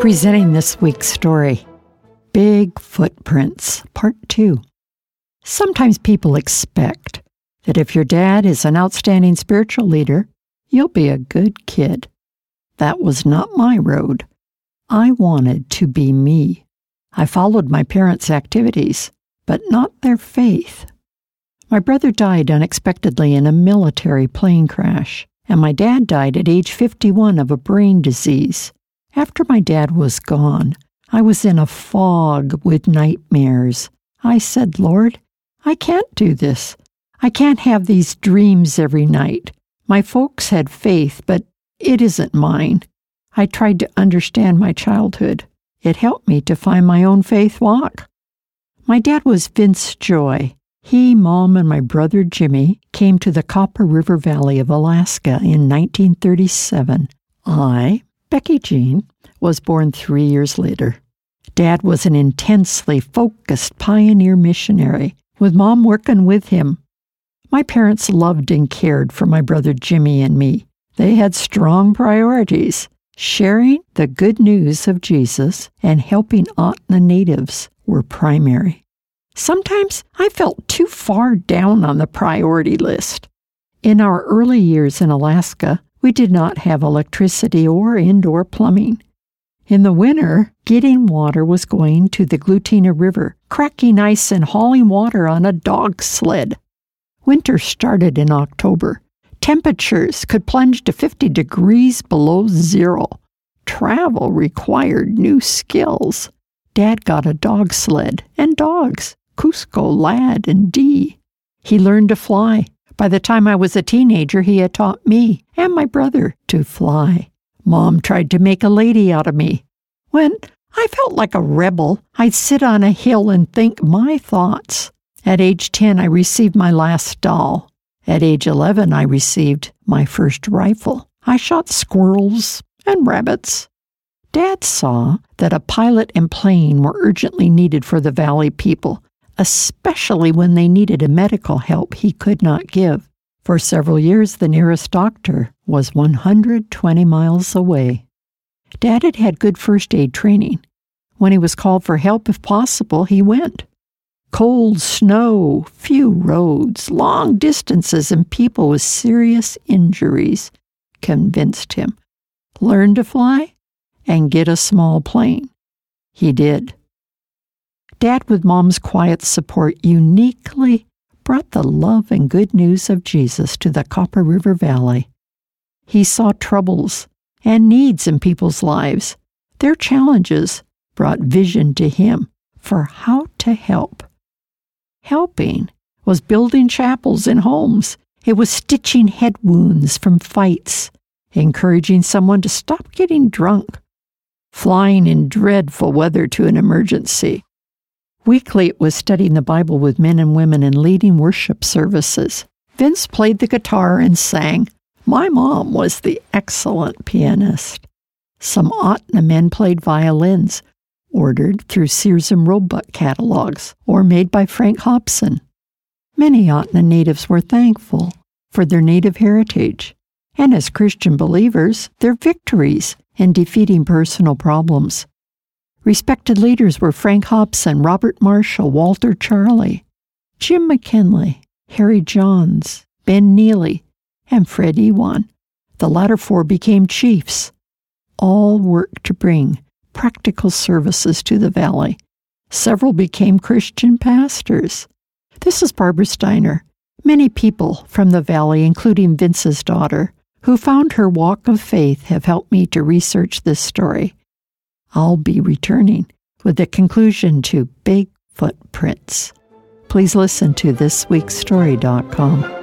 Presenting this week's story Big Footprints, Part 2. Sometimes people expect that if your dad is an outstanding spiritual leader, you'll be a good kid. That was not my road. I wanted to be me. I followed my parents' activities, but not their faith. My brother died unexpectedly in a military plane crash, and my dad died at age 51 of a brain disease. After my dad was gone, I was in a fog with nightmares. I said, Lord, I can't do this. I can't have these dreams every night. My folks had faith, but it isn't mine. I tried to understand my childhood. It helped me to find my own faith walk. My dad was Vince Joy, he, Mom, and my brother Jimmy came to the Copper River Valley of Alaska in 1937. I, Becky Jean, was born three years later. Dad was an intensely focused pioneer missionary, with Mom working with him. My parents loved and cared for my brother Jimmy and me. They had strong priorities sharing the good news of Jesus and helping Ahtna natives were primary. Sometimes I felt too far down on the priority list. In our early years in Alaska, we did not have electricity or indoor plumbing. In the winter, getting water was going to the Klutina River, cracking ice and hauling water on a dog sled. Winter started in October. Temperatures could plunge to 50 degrees below zero. Travel required new skills. Dad got a dog sled and dogs. Cusco, Lad, and Dee. He learned to fly. By the time I was a teenager, he had taught me and my brother to fly. Mom tried to make a lady out of me. When I felt like a rebel, I'd sit on a hill and think my thoughts. At age 10, I received my last doll. At age 11, I received my first rifle. I shot squirrels and rabbits. Dad saw that a pilot and plane were urgently needed for the valley people, especially when they needed a medical help he could not give. For several years, the nearest doctor was 120 miles away. Dad had had good first aid training. When he was called for help, if possible, he went. Cold snow, few roads, long distances, and people with serious injuries convinced him. Learn to fly and get a small plane. He did. Dad, with Mom's quiet support, uniquely brought the love and good news of Jesus to the Copper River Valley. He saw troubles and needs in people's lives. Their challenges brought vision to him for how to help. Helping was building chapels in homes. It was stitching head wounds from fights, encouraging someone to stop getting drunk, flying in dreadful weather to an emergency, Weekly, it was studying the Bible with men and women and leading worship services. Vince played the guitar and sang. My mom was the excellent pianist. Some Ahtna men played violins, ordered through Sears and Roebuck catalogs, or made by Frank Hobson. Many Ahtna natives were thankful for their native heritage, and as Christian believers, their victories in defeating personal problems. Respected leaders were Frank Hobson, Robert Marshall, Walter Charley, Jim McKinley, Harry Johns, Ben Neely, and Fred Ewan. The latter four became chiefs. All worked to bring practical services to the valley. Several became Christian pastors. This is Barbara Steiner. Many people from the valley, including Vince's daughter, who found her walk of faith, have helped me to research this story. I'll be returning with the conclusion to Big Footprints. Please listen to thisweekstory.com.